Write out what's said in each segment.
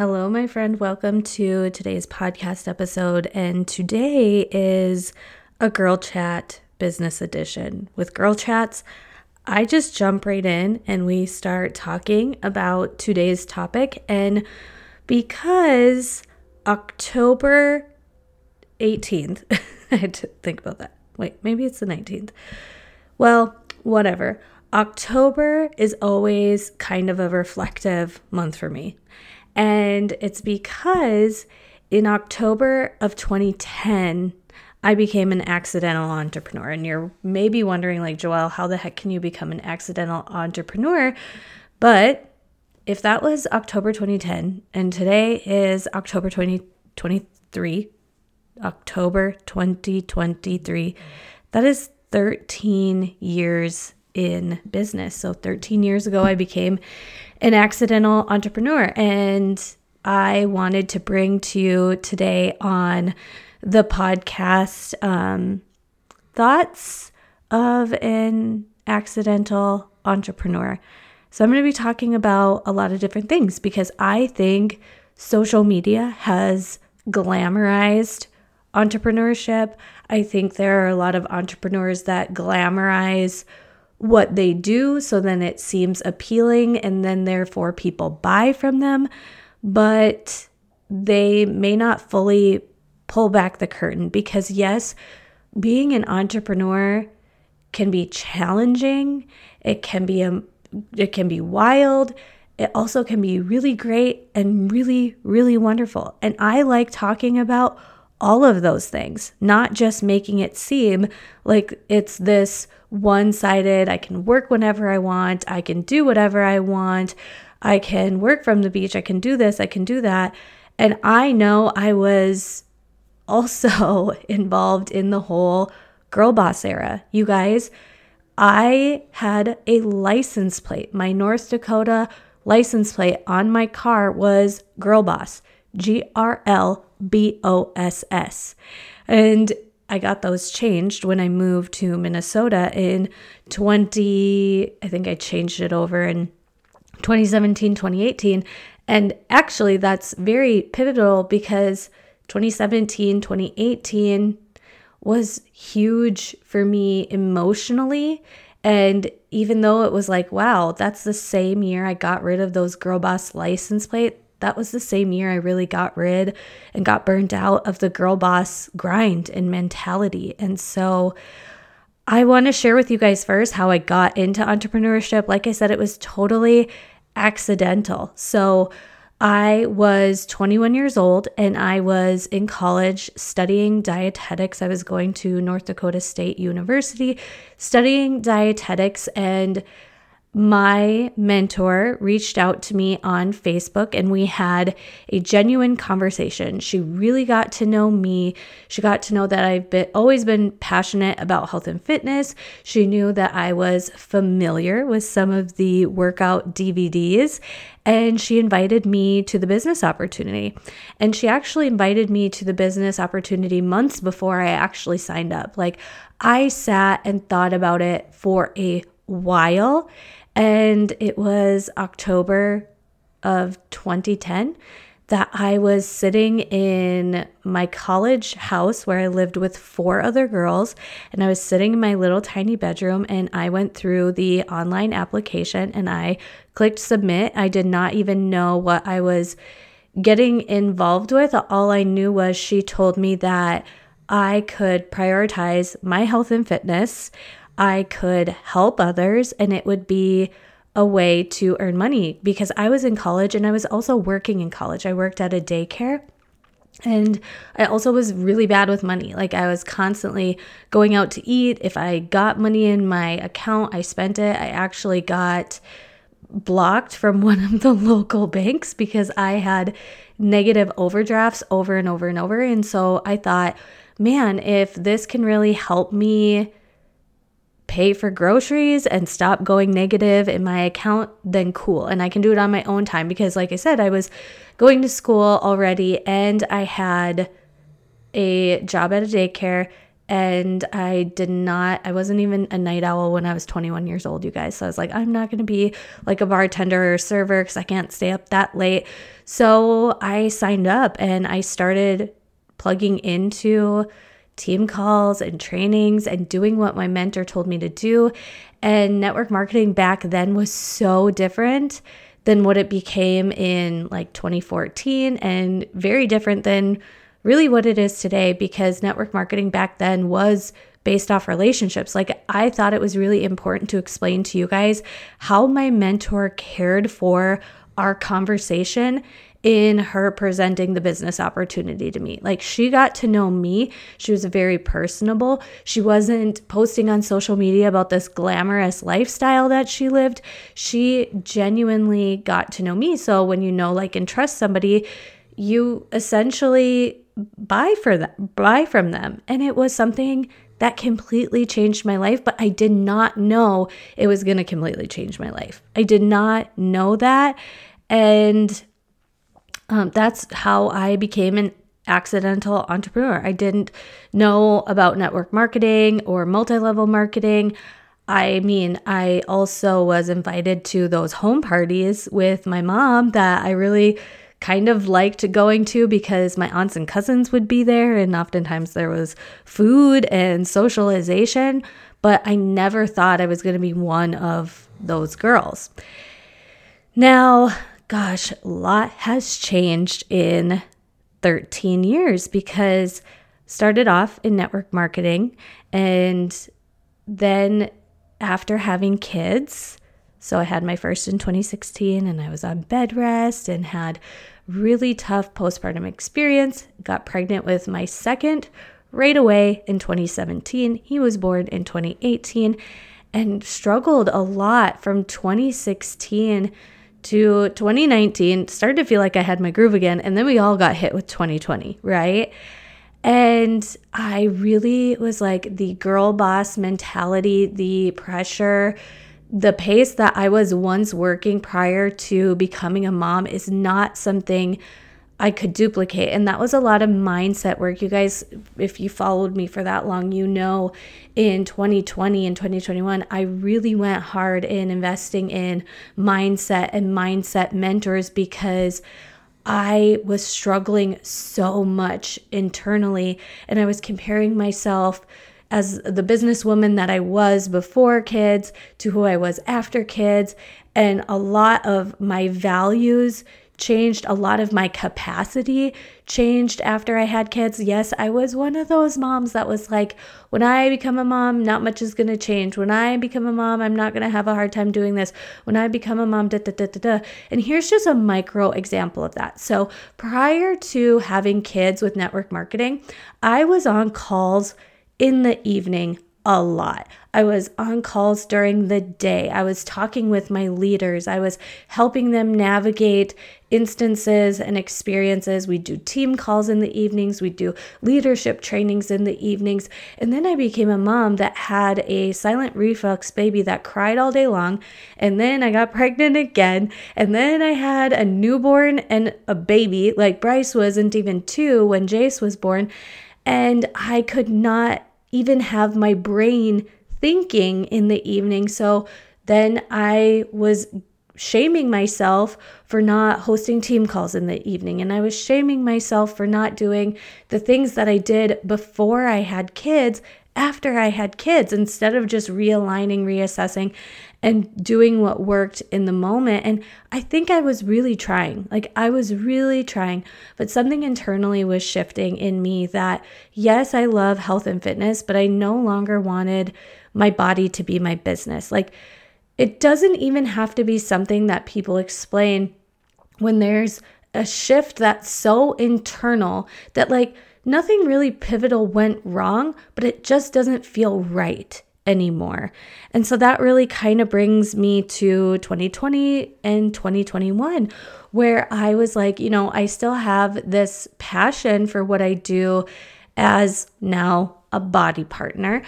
Hello, my friend. Welcome to today's podcast episode. And today is a Girl Chat Business Edition. With Girl Chats, I just jump right in and we start talking about today's topic. And because October 18th, I had to think about that. Wait, maybe it's the 19th. Well, whatever. October is always kind of a reflective month for me. And it's because in October of 2010, I became an accidental entrepreneur. And you're maybe wondering, like, Joelle, how the heck can you become an accidental entrepreneur? But if that was October 2010 and today is October 2023, October 2023, that is 13 years in business. So 13 years ago, I became an accidental entrepreneur. And I wanted to bring to you today on the podcast um, thoughts of an accidental entrepreneur. So, I'm going to be talking about a lot of different things because I think social media has glamorized entrepreneurship. I think there are a lot of entrepreneurs that glamorize what they do so then it seems appealing and then therefore people buy from them. But they may not fully pull back the curtain because yes being an entrepreneur can be challenging it can be a um, it can be wild it also can be really great and really really wonderful. And i like talking about all of those things not just making it seem like it's this one sided. I can work whenever I want. I can do whatever I want. I can work from the beach. I can do this. I can do that. And I know I was also involved in the whole girl boss era. You guys, I had a license plate. My North Dakota license plate on my car was girl boss, G R L B O S S. And I got those changed when I moved to Minnesota in 20, I think I changed it over in 2017, 2018. And actually, that's very pivotal because 2017, 2018 was huge for me emotionally. And even though it was like, wow, that's the same year I got rid of those girl boss license plate, that was the same year I really got rid and got burned out of the girl boss grind and mentality. And so I want to share with you guys first how I got into entrepreneurship. Like I said, it was totally accidental. So I was 21 years old and I was in college studying dietetics. I was going to North Dakota State University studying dietetics and my mentor reached out to me on Facebook and we had a genuine conversation. She really got to know me. She got to know that I've been always been passionate about health and fitness. She knew that I was familiar with some of the workout DVDs and she invited me to the business opportunity. And she actually invited me to the business opportunity months before I actually signed up. Like I sat and thought about it for a while and it was October of 2010 that I was sitting in my college house where I lived with four other girls. And I was sitting in my little tiny bedroom and I went through the online application and I clicked submit. I did not even know what I was getting involved with. All I knew was she told me that I could prioritize my health and fitness. I could help others and it would be a way to earn money because I was in college and I was also working in college. I worked at a daycare and I also was really bad with money. Like I was constantly going out to eat. If I got money in my account, I spent it. I actually got blocked from one of the local banks because I had negative overdrafts over and over and over. And so I thought, man, if this can really help me pay for groceries and stop going negative in my account, then cool. And I can do it on my own time because, like I said, I was going to school already and I had a job at a daycare and I did not, I wasn't even a night owl when I was 21 years old, you guys. So I was like, I'm not going to be like a bartender or server because I can't stay up that late. So I signed up and I started plugging into team calls and trainings and doing what my mentor told me to do. And network marketing back then was so different than what it became in like 2014 and very different than really what it is today because network marketing back then was based off relationships. Like, I thought it was really important to explain to you guys how my mentor cared for our conversation in her presenting the business opportunity to me. Like she got to know me. She was very personable. She wasn't posting on social media about this glamorous lifestyle that she lived. She genuinely got to know me. So when you know, like, and trust somebody, you essentially buy for them, buy from them. And it was something that completely changed my life, but I did not know it was going to completely change my life. I did not know that. And um, that's how I became an accidental entrepreneur. I didn't know about network marketing or multi level marketing. I mean, I also was invited to those home parties with my mom that I really kind of liked going to because my aunts and cousins would be there, and oftentimes there was food and socialization. But I never thought I was going to be one of those girls. Now, gosh, a lot has changed in 13 years because started off in network marketing and then after having kids so I had my first in 2016 and I was on bed rest and had really tough postpartum experience. Got pregnant with my second right away in 2017. He was born in 2018 and struggled a lot from 2016 to 2019, started to feel like I had my groove again. And then we all got hit with 2020, right? And I really was like the girl boss mentality, the pressure, the pace that I was once working prior to becoming a mom is not something I could duplicate. And that was a lot of mindset work. You guys, if you followed me for that long, you know in 2020 and 2021, I really went hard in investing in mindset and mindset mentors because I was struggling so much internally and I was comparing myself as the businesswoman that I was before kids to who I was after kids. And a lot of my values changed a lot of my capacity changed after I had kids. Yes, I was one of those moms that was like, when I become a mom, not much is going to change. When I become a mom, I'm not going to have a hard time doing this. When I become a mom, da da da da da. And here's just a micro example of that. So prior to having kids with network marketing, I was on calls in the evening a lot. I was on calls during the day. I was talking with my leaders. I was helping them navigate instances and experiences. We do team calls in the evenings, we do leadership trainings in the evenings. And then I became a mom that had a silent reflux baby that cried all day long. And then I got pregnant again. And then I had a newborn and a baby. Like Bryce wasn't even two when Jace was born. And I could not even have my brain thinking in the evening. So then I was shaming myself for not hosting team calls in the evening. And I was shaming myself for not doing the things that I did before I had kids after I had kids instead of just realigning, reassessing, and doing what worked in the moment. And I think I was really trying. Like, I was really trying, but something internally was shifting in me that, yes, I love health and fitness, but I no longer wanted my body to be my business. Like, it doesn't even have to be something that people explain when there's a shift that's so internal that, like, nothing really pivotal went wrong, but it just doesn't feel right anymore. And so that really kind of brings me to 2020 and 2021, where I was like, you know, I still have this passion for what I do as now a body partner.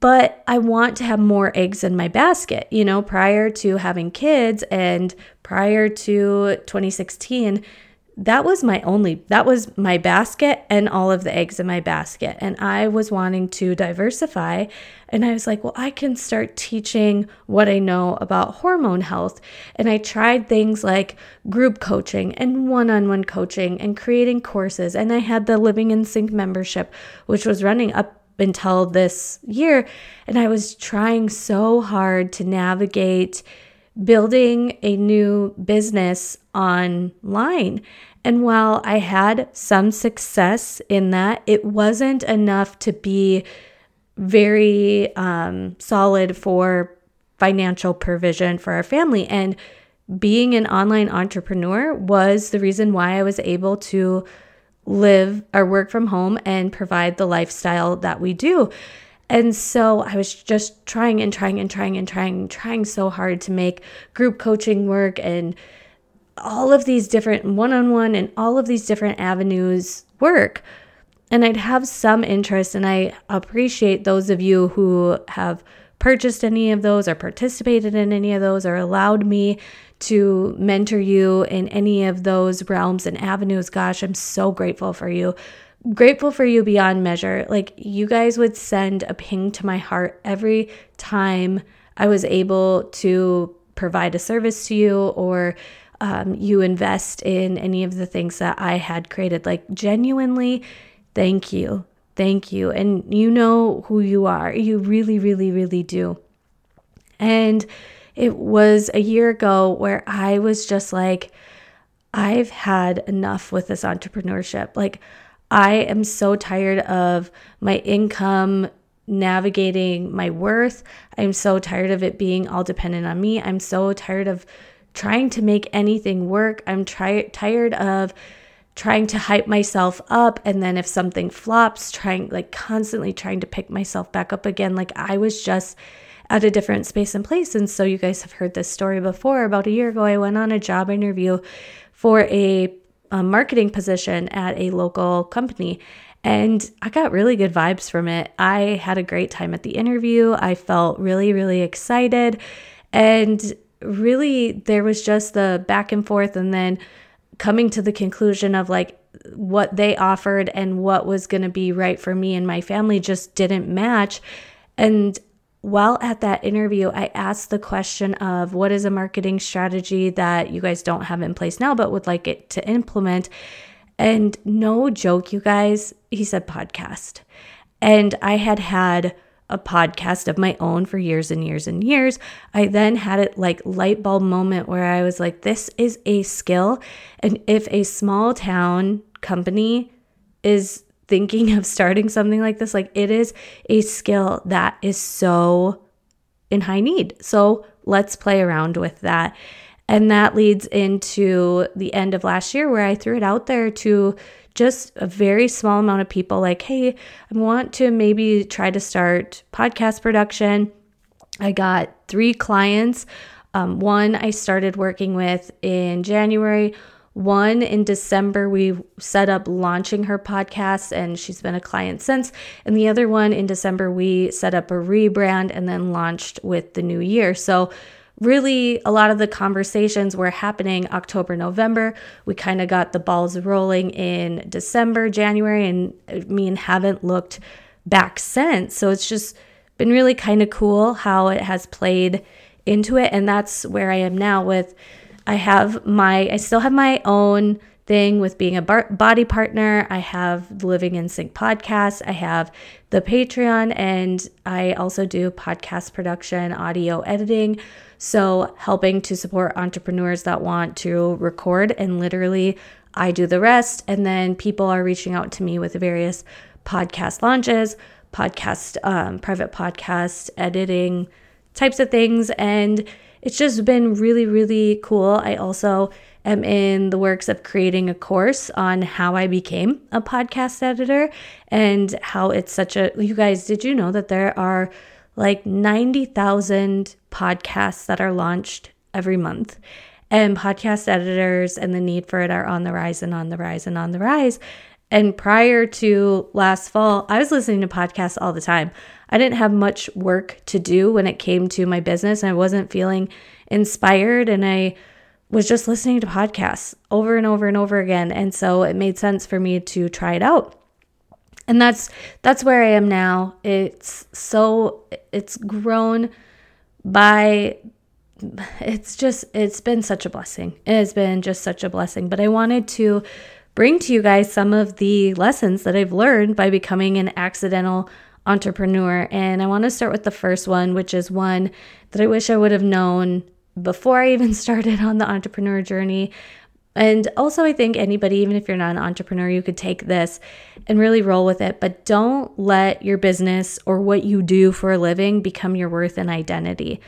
But I want to have more eggs in my basket. You know, prior to having kids and prior to 2016, that was my only that was my basket and all of the eggs in my basket. And i was wanting to diversify. And i was like well i can start teaching what i know about hormone health. And i tried things like group coaching and one-on-one coaching and creating courses. And i had the living in sync membership which was running up until this year. And i was trying so hard to navigate building a new business online. And while I had some success in that, it wasn't enough to be very um, solid for financial provision for our family. And being an online entrepreneur was the reason why I was able to live or work from home and provide the lifestyle that we do. And so I was just trying and trying and trying and trying trying so hard to make group coaching work and all of these different one on one and all of these different avenues work. And I'd have some interest, and I appreciate those of you who have purchased any of those or participated in any of those or allowed me to mentor you in any of those realms and avenues. Gosh, I'm so grateful for you grateful for you beyond measure. Like, you guys would send a ping to my heart every time I was able to provide a service to you or um, you invest in any of the things that I had created. Like, genuinely, thank you. Thank you. And you know who you are. You really, really, really do. And it was a year ago where I was just like, I've had enough with this entrepreneurship. Like, I am so tired of my income navigating my worth. I'm so tired of it being all dependent on me. I'm so tired of trying to make anything work. I'm try- tired of trying to hype myself up and then if something flops, trying like constantly trying to pick myself back up again. Like I was just at a different space and place. And so you guys have heard this story before. About a year ago, I went on a job interview for a marketing position at a local company. And I got really good vibes from it. I had a great time at the interview. I felt really, really excited. And really, there was just the back and forth, and then coming to the conclusion of like what they offered and what was going to be right for me and my family just didn't match. And while at that interview, I asked the question of what is a marketing strategy that you guys don't have in place now, but would like it to implement. And no joke, you guys, he said podcast. And I had had a podcast of my own for years and years and years. I then had it like light bulb moment where I was like, this is a skill. And if a small town company is thinking of starting something like this, like it is a skill that is so in high need. So let's play around with that. And that leads into the end of last year where I threw it out there to just a very small amount of people like, hey, I want to maybe try to start podcast production. I got three clients. Um, one I started working with in January, one in December, we set up launching her podcast, and she's been a client since. And the other one in December, we set up a rebrand and then launched with the new year. So, really, a lot of the conversations were happening October, November. We kind of got the balls rolling in December, January, and I mean, haven't looked back since. So, it's just been really kind of cool how it has played into it. And that's where I am now with I have my, I still have my own thing with being a bar- body partner. I have the Living in Sync podcast. I have the Patreon, and I also do podcast production, audio editing. So, helping to support entrepreneurs that want to record, and literally, I do the rest. And then people are reaching out to me with various podcast launches, podcast, um, private podcast editing types of things. And it's just been really, really cool. I also am in the works of creating a course on how I became a podcast editor and how it's such a. You guys, did you know that there are like 90,000 podcasts that are launched every month? And podcast editors and the need for it are on the rise and on the rise and on the rise. And prior to last fall, I was listening to podcasts all the time. I didn't have much work to do when it came to my business. And I wasn't feeling inspired. And I was just listening to podcasts over and over and over again. And so it made sense for me to try it out. And that's that's where I am now. It's so it's grown by it's just it's been such a blessing. It has been just such a blessing. But I wanted to bring to you guys some of the lessons that I've learned by becoming an accidental entrepreneur. And I want to start with the first one, which is one that I wish I would have known before I even started on the entrepreneur journey. And also, I think anybody, even if you're not an entrepreneur, you could take this and really roll with it. But don't let your business or what you do for a living become your worth and identity.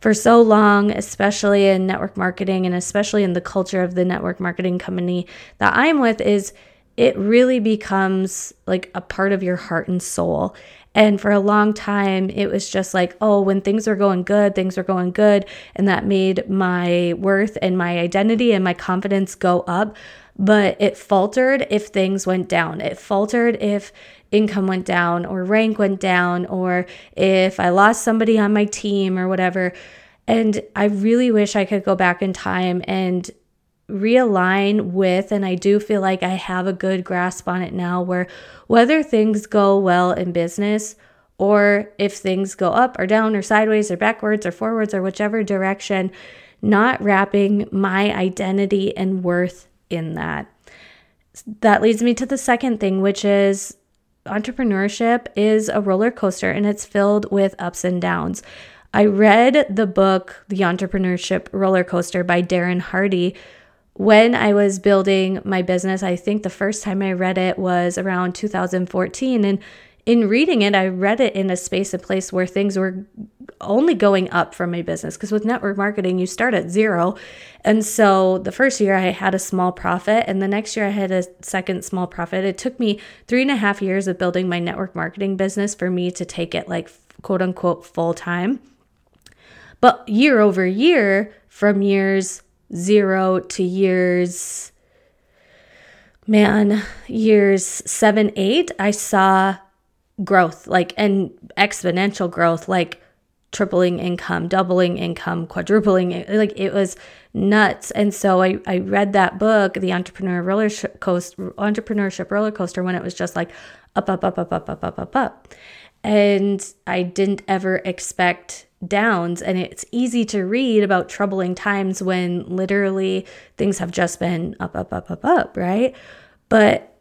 For so long, especially in network marketing and especially in the culture of the network marketing company that I'm with, is it really becomes like a part of your heart and soul. And for a long time, it was just like, oh, when things were going good, things were going good. And that made my worth and my identity and my confidence go up. But it faltered if things went down. It faltered if income went down or rank went down or if I lost somebody on my team or whatever. And I really wish I could go back in time and realign with, and I do feel like I have a good grasp on it now, where whether things go well in business or if things go up or down or sideways or backwards or forwards or whichever direction, not wrapping my identity and worth in that. That leads me to the second thing, which is entrepreneurship is a roller coaster and it's filled with ups and downs. I read the book, The Entrepreneurship Roller Coaster by Darren Hardy, when I was building my business, I think the first time I read it was around 2014. And in reading it, I read it in a space and place where things were only going up for my business. Because with network marketing, you start at zero. And so the first year I had a small profit, and the next year I had a second small profit. It took me three and a half years of building my network marketing business for me to take it like quote unquote full time. But year over year, from years zero to years, man, years seven, eight, I saw growth, like, and exponential growth, like tripling income, doubling income, quadrupling, like it was nuts. And so I, I read that book, The Entrepreneur Roller Coaster, Entrepreneurship Roller Coaster, when it was just like up, up, up, up, up, up, up, up, up. And I didn't ever expect downs and it's easy to read about troubling times when literally things have just been up up up up up right? But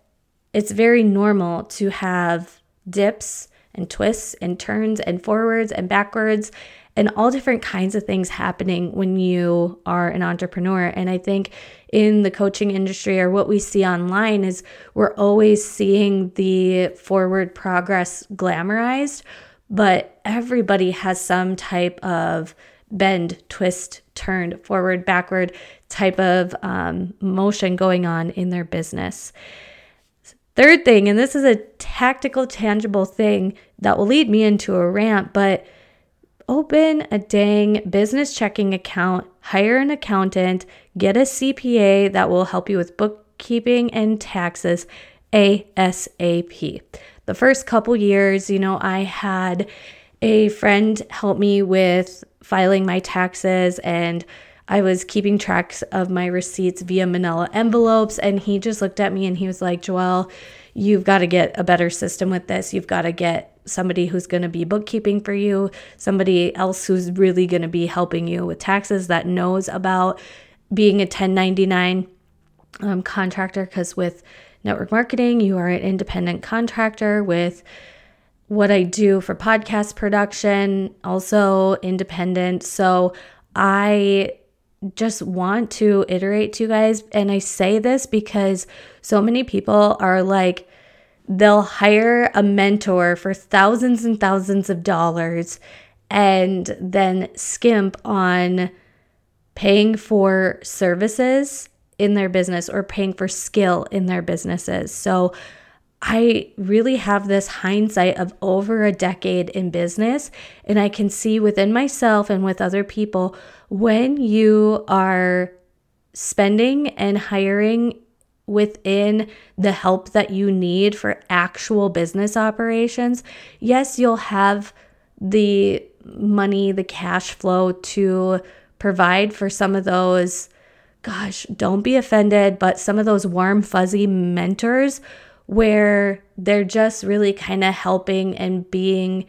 it's very normal to have dips and twists and turns and forwards and backwards and all different kinds of things happening when you are an entrepreneur. And i think in the coaching industry or what we see online is we're always seeing the forward progress glamorized but everybody has some type of bend, twist, turn, forward, backward type of um, motion going on in their business. Third thing, and this is a tactical, tangible thing that will lead me into a rant, but open a dang business checking account, hire an accountant, get a CPA that will help you with bookkeeping and taxes ASAP the first couple years, you know, I had a friend help me with filing my taxes and I was keeping tracks of my receipts via manila envelopes. And he just looked at me and he was like, Joelle, you've got to get a better system with this. You've got to get somebody who's going to be bookkeeping for you, somebody else who's really going to be helping you with taxes that knows about being a 1099 um, contractor. Because with network marketing, you are an independent contractor with what I do for podcast production, also independent. So I just want to iterate to you guys. And I say this because so many people are like, they'll hire a mentor for thousands and thousands of dollars and then skimp on paying for services in their business or paying for skill in their businesses. So I really have this hindsight of over a decade in business, and I can see within myself and with other people when you are spending and hiring within the help that you need for actual business operations. Yes, you'll have the money, the cash flow to provide for some of those gosh, don't be offended, but some of those warm, fuzzy mentors where they're just really kind of helping and being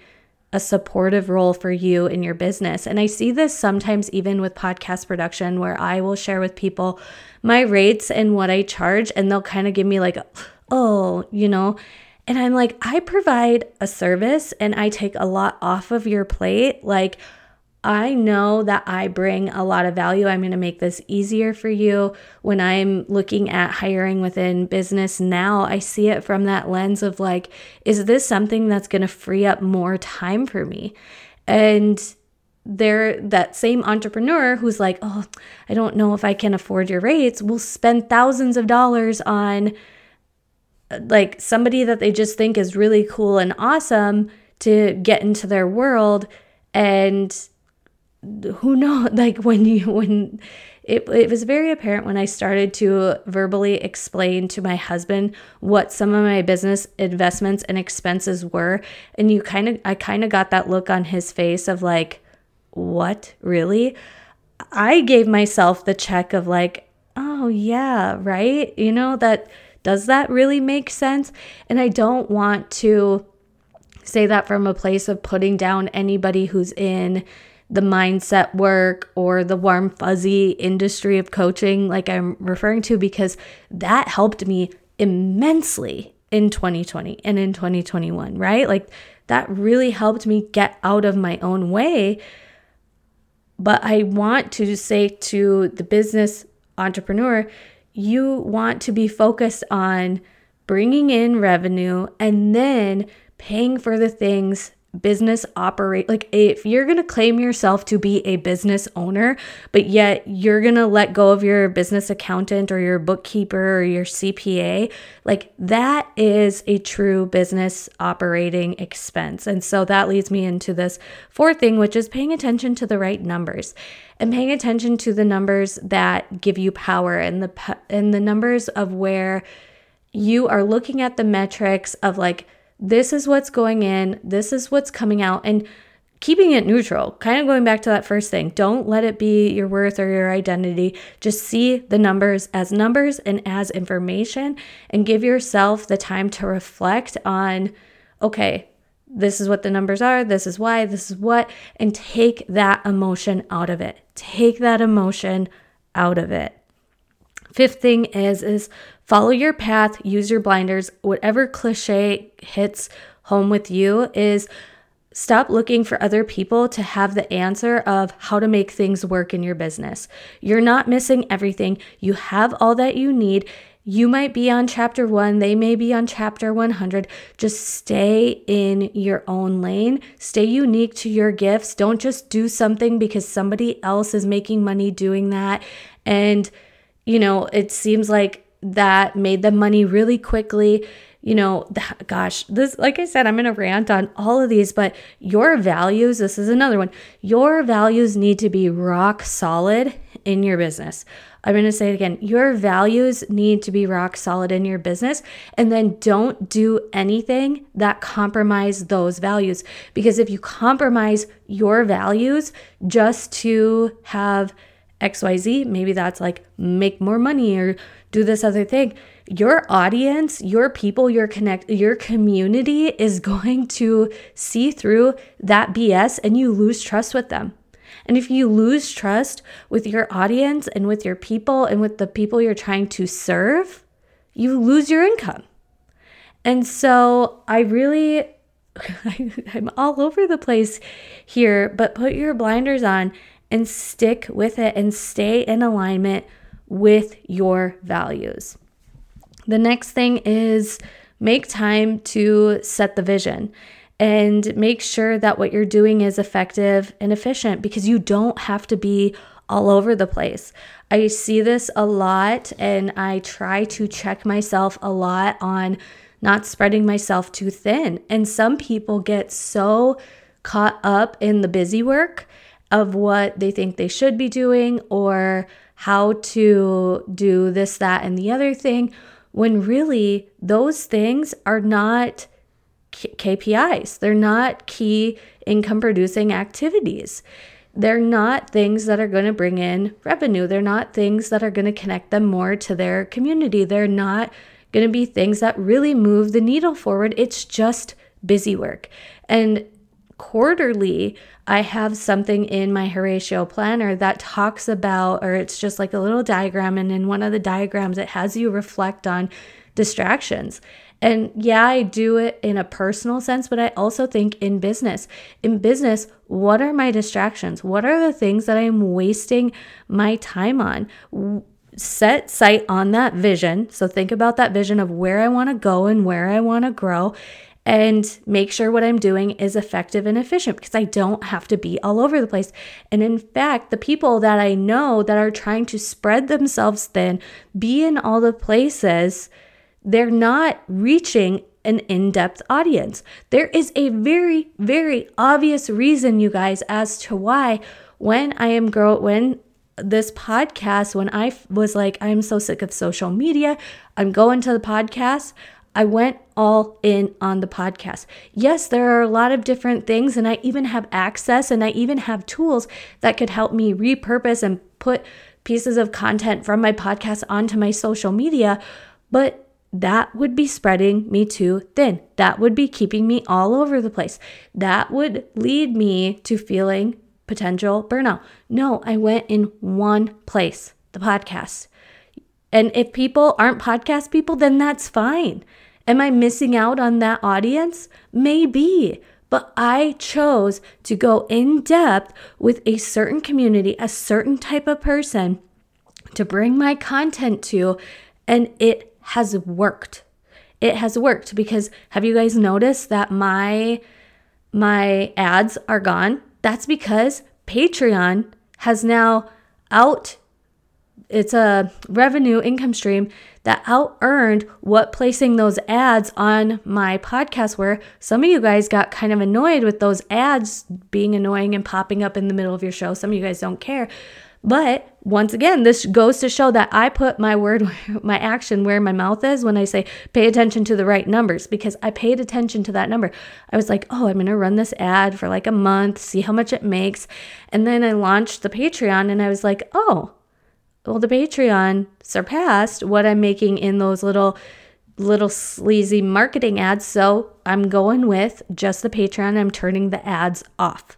a supportive role for you in your business. And I see this sometimes even with podcast production where I will share with people my rates and what I charge, and they'll kind of give me like, oh, you know, and I'm like, I provide a service and I take a lot off of your plate. Like, I know that I bring a lot of value. I'm going to make this easier for you. When I'm looking at hiring within business now, I see it from that lens of like, is this something that's going to free up more time for me? And there, that same entrepreneur who's like, oh, I don't know if I can afford your rates, will spend thousands of dollars on like somebody that they just think is really cool and awesome to get into their world and who knows like when you when it, it was very apparent when i started to verbally explain to my husband what some of my business investments and expenses were and you kind of i kind of got that look on his face of like what? Really? I gave myself the check of like oh yeah right? You know that does that really make sense? And I don't want to say that from a place of putting down anybody who's in the mindset work or the warm fuzzy industry of coaching like I'm referring to because that helped me immensely in 2020 and in 2021, right? Like that really helped me get out of my own way. But I want to say to the business entrepreneur, you want to be focused on bringing in revenue and then paying for the things business operate like if you're going to claim yourself to be a business owner but yet you're going to let go of your business accountant or your bookkeeper or your CPA like that is a true business operating expense. And so that leads me into this fourth thing which is paying attention to the right numbers and paying attention to the numbers that give you power and the and the numbers of where you are looking at the metrics of like this is what's going in, this is what's coming out, and keeping it neutral. Kind of going back to that first thing. Don't let it be your worth or your identity. Just see the numbers as numbers and as information and give yourself the time to reflect on okay, this is what the numbers are, this is why, this is what, and take that emotion out of it. Take that emotion out of it. Fifth thing is is follow your path, use your blinders. Whatever cliche hits home with you is stop looking for other people to have the answer of how to make things work in your business. You're not missing everything. You have all that you need. You might be on chapter 1, they may be on chapter 100. Just stay in your own lane. Stay unique to your gifts. Don't just do something because somebody else is making money doing that and you know, it seems like that made them money really quickly. You know, gosh, this, like I said, I'm going to rant on all of these, but your values, this is another one. Your values need to be rock solid in your business. I'm going to say it again. Your values need to be rock solid in your business. And then don't do anything that compromise those values. Because if you compromise your values just to have XYZ, maybe that's like make more money or do this other thing. Your audience, your people, your connect, your community is going to see through that BS and you lose trust with them. And if you lose trust with your audience and with your people and with the people you're trying to serve, you lose your income. And so I really, I'm all over the place here, but put your blinders on and stick with it and stay in alignment with your values. The next thing is make time to set the vision and make sure that what you're doing is effective and efficient because you don't have to be all over the place. I see this a lot and I try to check myself a lot on not spreading myself too thin. And some people get so caught up in the busy work of what they think they should be doing or how to do this, that, and the other thing, when really those things are not KPIs. They're not key income producing activities. they're not things that are going to bring in revenue. They're not things that are going to connect them more to their community. They're not going to be things that really move the needle forward. It's just busy work. And quarterly, I have something in my Horacio planner that talks about, or it's just like a little diagram. And in one of the diagrams, it has you reflect on distractions. And yeah, I do it in a personal sense, but I also think in business. In business, what are my distractions? What are the things that I'm wasting my time on? Set sight on that vision. So think about that vision of where I want to go and where I want to grow and make sure what I'm doing is effective and efficient because I don't have to be all over the place. And in fact, the people that I know that are trying to spread themselves thin, be in all the places, they're not reaching an in depth audience. There is a very, very obvious reason, you guys, as to why when I am grow when this podcast, when I was like, I'm so sick of social media, I'm going to the podcast. I went all in on the podcast. Yes, there are a lot of different things, and I even have access and I even have tools that could help me repurpose and put pieces of content from my podcast onto my social media. But that would be spreading me too thin. That would be keeping me all over the place. That would lead me to feeling potential burnout. No, I went in one place, the podcast. And if people aren't podcast people, then that's fine. Am I missing out on that audience? Maybe. But I chose to go in depth with a certain community, a certain type of person to bring my content to, and it has worked. It has worked because have you guys noticed that my my ads are gone? That's because Patreon has now out it's a revenue income stream that out earned what placing those ads on my podcast were. Some of you guys got kind of annoyed with those ads being annoying and popping up in the middle of your show. Some of you guys don't care. But once again, this goes to show that I put my word, my action where my mouth is when I say pay attention to the right numbers because I paid attention to that number. I was like, oh, I'm going to run this ad for like a month, see how much it makes. And then I launched the Patreon and I was like, oh, well, the Patreon surpassed what I'm making in those little little sleazy marketing ads. So I'm going with just the Patreon. I'm turning the ads off.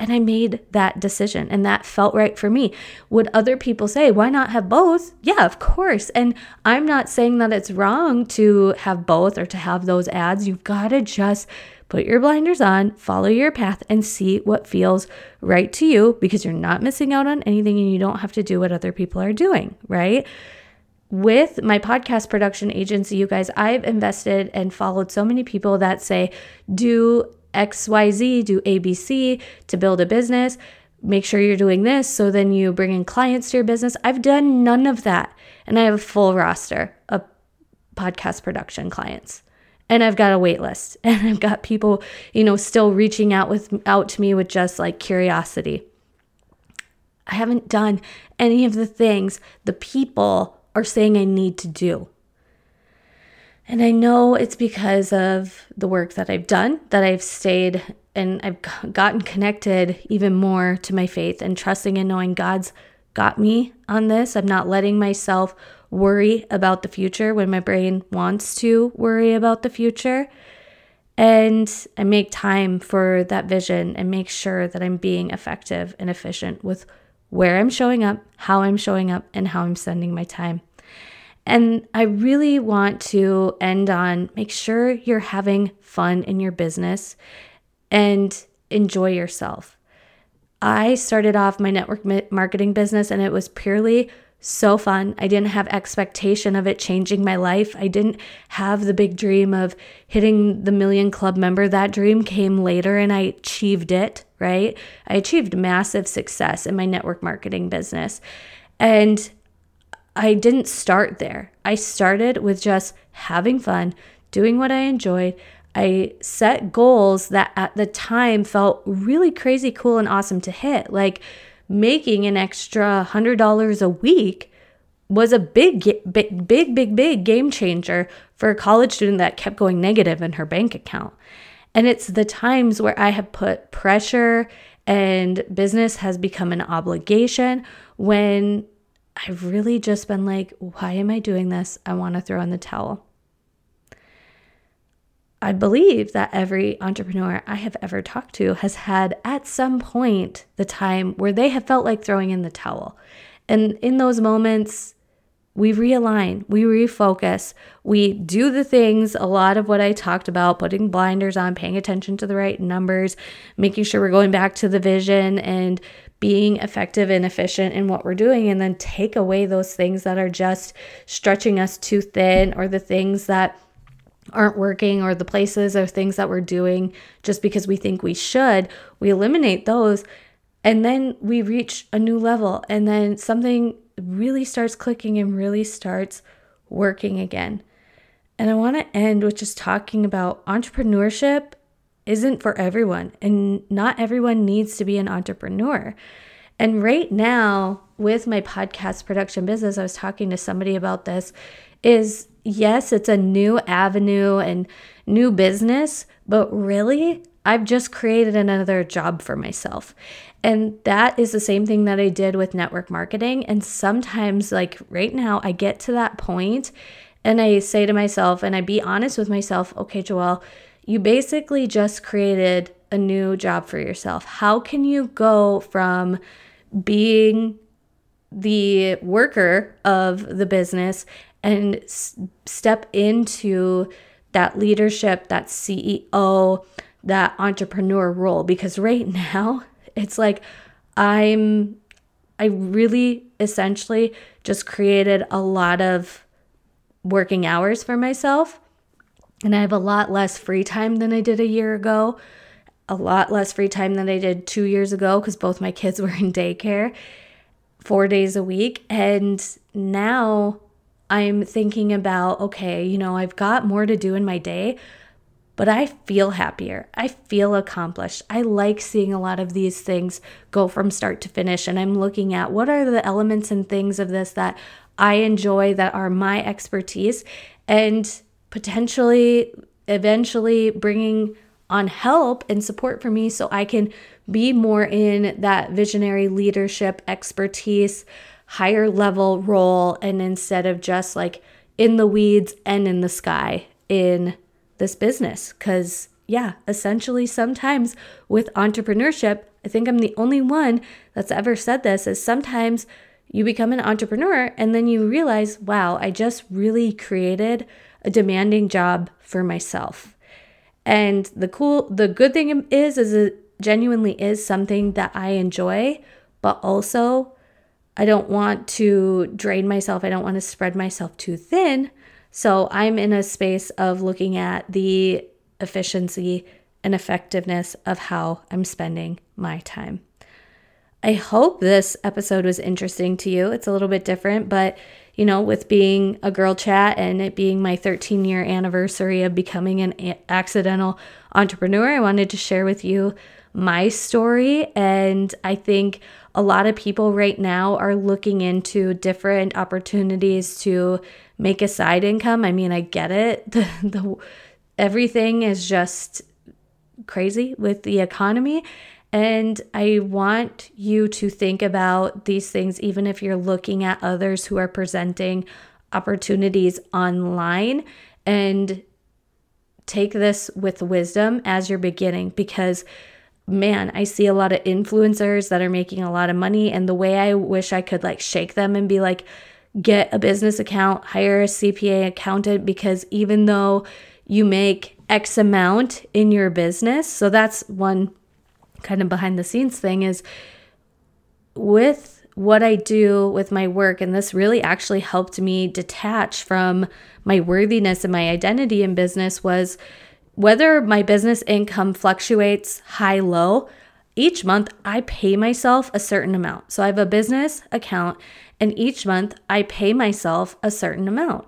And I made that decision and that felt right for me. Would other people say, why not have both? Yeah, of course. And I'm not saying that it's wrong to have both or to have those ads. You've got to just put your blinders on, follow your path, and see what feels right to you because you're not missing out on anything and you don't have to do what other people are doing, right? with my podcast production agency, you guys, I've invested and followed so many people that say, do XYZ, do ABC to build a business. Make sure you're doing this so then you bring in clients to your business. I've done none of that. And I have a full roster of podcast production clients. And I've got a wait list and I've got people, you know, still reaching out with out to me with just like curiosity. I haven't done any of the things the people are saying I need to do. And I know it's because of the work that I've done that I've stayed and I've gotten connected even more to my faith and trusting and knowing God's got me on this. I'm not letting myself worry about the future when my brain wants to worry about the future. And I make time for that vision and make sure that I'm being effective and efficient with where I'm showing up, how I'm showing up, and how I'm spending my time. And I really want to end on make sure you're having fun in your business and enjoy yourself. I started off my network marketing business and it was purely so fun. I didn't have expectation of it changing my life. I didn't have the big dream of hitting the million club member. That dream came later and I achieved it, right? I achieved massive success in my network marketing business. And I didn't start there. I started with just having fun, doing what I enjoyed. I set goals that at the time felt really crazy cool and awesome to hit. Like making an extra $100 a week was a big, big, big, big, big game changer for a college student that kept going negative in her bank account. And it's the times where I have put pressure and business has become an obligation when I've really just been like, why am I doing this? I want to throw in the towel. I believe that every entrepreneur I have ever talked to has had at some point the time where they have felt like throwing in the towel. And in those moments, we realign, we refocus, we do the things, a lot of what I talked about, putting blinders on, paying attention to the right numbers, making sure we're going back to the vision and being effective and efficient in what we're doing, and then take away those things that are just stretching us too thin or the things that aren't working or the places or things that we're doing just because we think we should. We eliminate those and then we reach a new level and then something really starts clicking and really starts working again. And I want to end with just talking about entrepreneurship isn't for everyone, and not everyone needs to be an entrepreneur. And right now, with my podcast production business, I was talking to somebody about this is yes, it's a new avenue and new business, but really, I've just created another job for myself. And that is the same thing that I did with network marketing. And sometimes, like right now, I get to that point and I say to myself, and I be honest with myself, okay, Joelle, you basically just created a new job for yourself. How can you go from being the worker of the business and s- step into that leadership, that CEO, that entrepreneur role? Because right now, it's like I'm, I really essentially just created a lot of working hours for myself. And I have a lot less free time than I did a year ago, a lot less free time than I did two years ago because both my kids were in daycare four days a week. And now I'm thinking about, okay, you know, I've got more to do in my day, but I feel happier. I feel accomplished. I like seeing a lot of these things go from start to finish. And I'm looking at what are the elements and things of this that I enjoy that are my expertise and potentially eventually bringing on help and support for me so I can be more in that visionary leadership expertise, higher level role, and instead of just like in the weeds and in the sky in this business. Because, yeah, essentially, sometimes with entrepreneurship, I think I'm the only one that's ever said this is sometimes you become an entrepreneur and then you realize, wow, I just really created a demanding job for myself. And the cool, the good thing is, is it genuinely is something that I enjoy, but also I don't want to drain myself. I don't want to spread myself too thin. So I'm in a space of looking at the efficiency and effectiveness of how I'm spending my time. I hope this episode was interesting to you. It's a little bit different, but you know, with being a girl chat and it being my 13 year anniversary of becoming an accidental entrepreneur, I wanted to share with you my story. And I think a lot of people right now are looking into different opportunities to make a side income. I mean, I get it. The, the everything is just crazy with the economy. And I want you to think about these things, even if you're looking at others who are presenting opportunities online, and take this with wisdom as you're beginning because man, I see a lot of influencers that are making a lot of money. And the way I wish I could like shake them and be like, get a business account, hire a CPA accountant, because even though you make X amount in your business, so that's one kind of behind the scenes thing is with what I do with my work, and this really actually helped me detach from my worthiness and my identity in business was whether my business income fluctuates high low, each month I pay myself a certain amount. So I have a business account, and each month I pay myself a certain amount.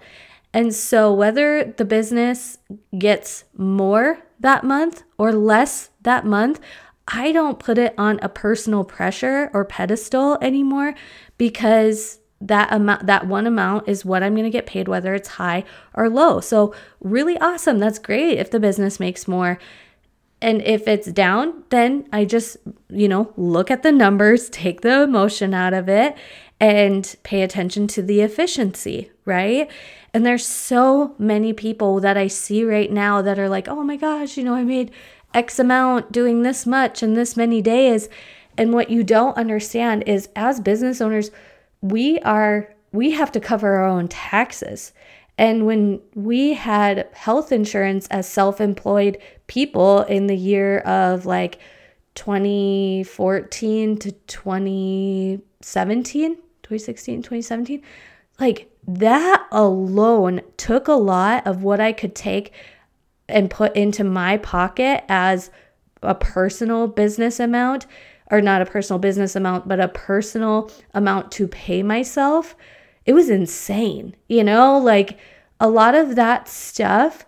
And so whether the business gets more that month or less that month, I don't put it on a personal pressure or pedestal anymore because that amount that one amount is what I'm going to get paid whether it's high or low. So really awesome. That's great if the business makes more. And if it's down, then I just, you know, look at the numbers, take the emotion out of it, and pay attention to the efficiency, right? And there's so many people that I see right now that are like, oh my gosh, you know, I made X amount doing this much in this many days. And what you don't understand is as business owners, we are we have to cover our own taxes. And when we had health insurance as self-employed people in the year of like 2014 to 2017, 2016, 2017, like that alone took a lot of what I could take and put into my pocket as a personal business amount or not a personal business amount, but a personal amount to pay myself. It was insane, you know, like a lot of that stuff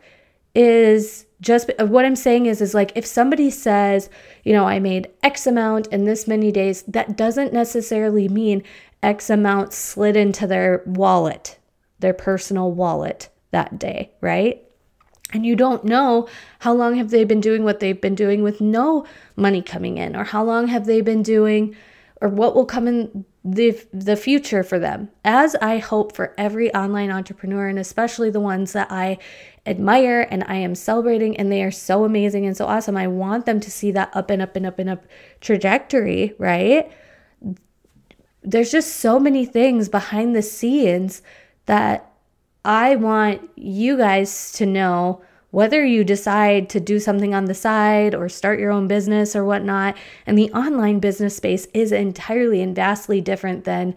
is just uh, what I'm saying is is like if somebody says, you know, I made X amount in this many days, that doesn't necessarily mean X amount slid into their wallet, their personal wallet that day, right? And you don't know how long have they been doing what they've been doing with no money coming in or how long have they been doing or what will come in the the future for them. As i hope for every online entrepreneur and especially the ones that i admire and i am celebrating and they are so amazing and so awesome i want them to see that up and up and up and up trajectory right? There's just so many things behind the scenes that I want you guys to know whether you decide to do something on the side or start your own business or whatnot. And the online business space is entirely and vastly different than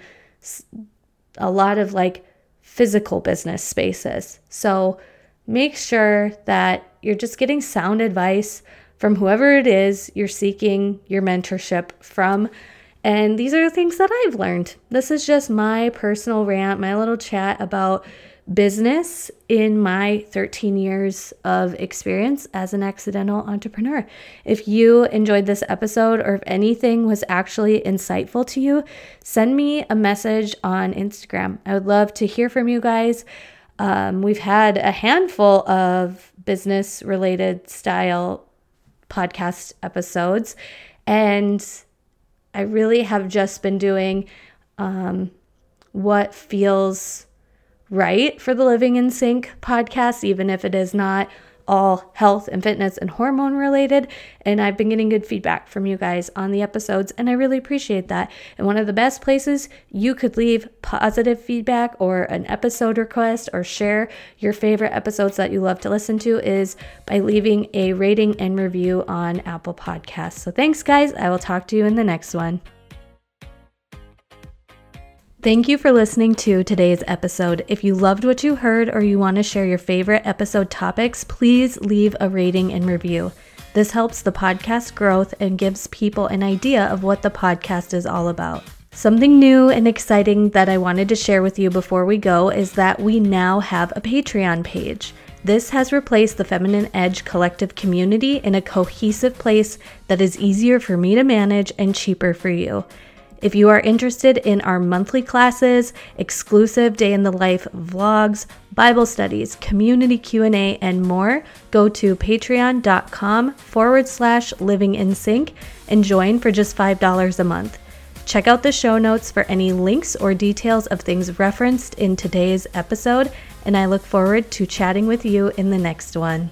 a lot of like physical business spaces. So make sure that you're just getting sound advice from whoever it is you're seeking your mentorship from. And these are the things that I've learned. This is just my personal rant, my little chat about business in my 13 years of experience as an accidental entrepreneur. If you enjoyed this episode or if anything was actually insightful to you, send me a message on Instagram. I would love to hear from you guys. Um, we've had a handful of business related style podcast episodes, and I really have just been doing um, what feels right for the Living in Sync podcast, even if it is not all health and fitness and hormone related. And I've been getting good feedback from you guys on the episodes, and I really appreciate that. And one of the best places you could leave positive feedback or an episode request or share your favorite episodes that you love to listen to is by leaving a rating and review on Apple Podcasts. So thanks, guys. I will talk to you in the next one. Thank you for listening to today's episode. If you loved what you heard or you want to share your favorite episode topics, please leave a rating and review. This helps the podcast growth and gives people an idea of what the podcast is all about. Something new and exciting that I wanted to share with you before we go is that we now have a Patreon page. This has replaced the Feminine Edge collective community in a cohesive place that is easier for me to manage and cheaper for you. If you are interested in our monthly classes, exclusive day in the life vlogs, Bible studies, community Q&A, and more, go to patreon.com forward slash living in sync and join for just $5 a month. Check out the show notes for any links or details of things referenced in today's episode, and I look forward to chatting with you in the next one.